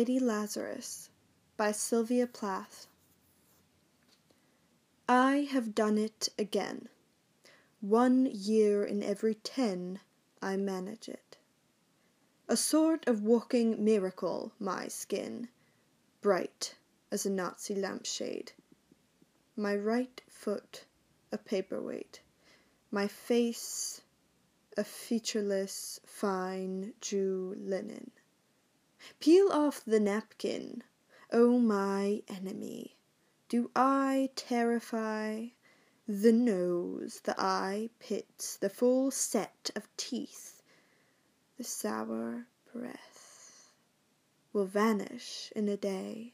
Lady Lazarus by Sylvia Plath I have done it again. One year in every ten I manage it. A sort of walking miracle, my skin, bright as a Nazi lampshade. My right foot a paperweight, my face a featureless, fine Jew linen. Peel off the napkin, O my enemy. Do I terrify? The nose, the eye pits, the full set of teeth, the sour breath will vanish in a day.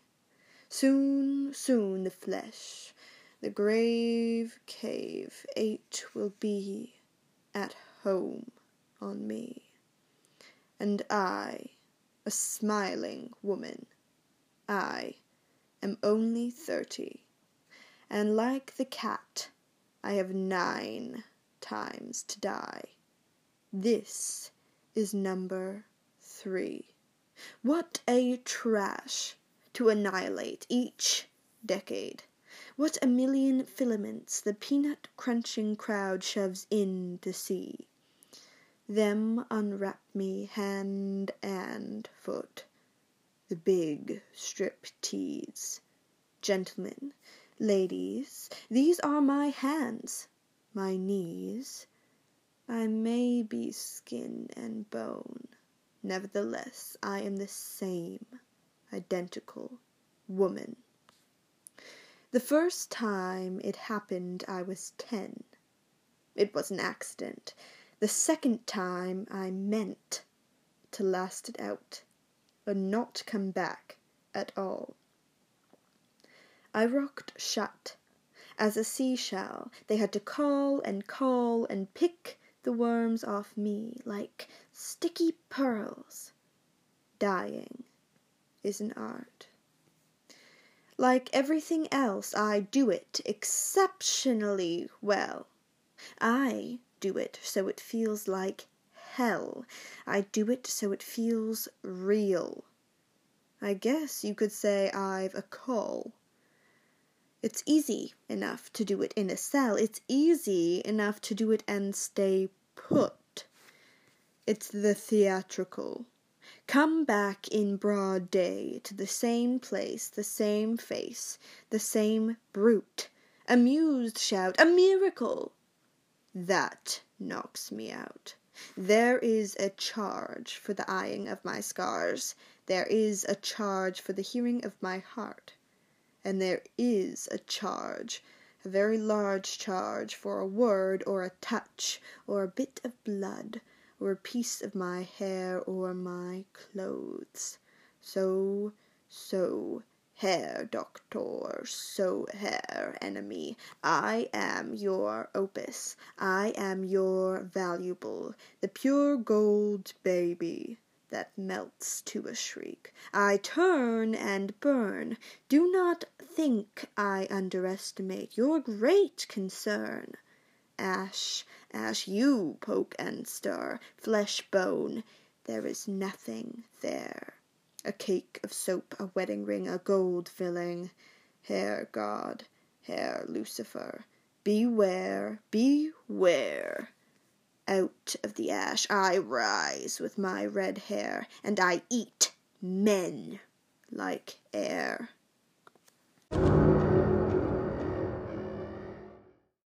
Soon, soon the flesh, the grave cave ate will be at home on me. And I a smiling woman. I am only thirty, and like the cat, I have nine times to die. This is number three. What a trash to annihilate each decade. What a million filaments the peanut crunching crowd shoves in to see them unwrap me hand and foot. The big strip tease. Gentlemen, ladies, these are my hands, my knees. I may be skin and bone, nevertheless I am the same identical woman. The first time it happened I was ten. It was an accident. The second time I meant to last it out, and not come back at all. I rocked shut as a seashell. They had to call and call and pick the worms off me like sticky pearls. Dying is an art. Like everything else, I do it exceptionally well. I do it so it feels like hell. I do it so it feels real. I guess you could say I've a call. It's easy enough to do it in a cell. It's easy enough to do it and stay put. It's the theatrical. Come back in broad day to the same place, the same face, the same brute. Amused shout, a miracle! That knocks me out. There is a charge for the eyeing of my scars. There is a charge for the hearing of my heart. And there is a charge, a very large charge, for a word or a touch or a bit of blood or a piece of my hair or my clothes. So, so, Herr Doctor, so Herr Enemy, I am your opus, I am your valuable, the pure gold baby that melts to a shriek. I turn and burn. Do not think I underestimate your great concern. Ash, ash, you poke and stir, flesh bone, there is nothing there a cake of soap, a wedding ring, a gold filling. Herr God, Herr Lucifer, beware, beware! Out of the ash I rise with my red hair, and I eat men like air.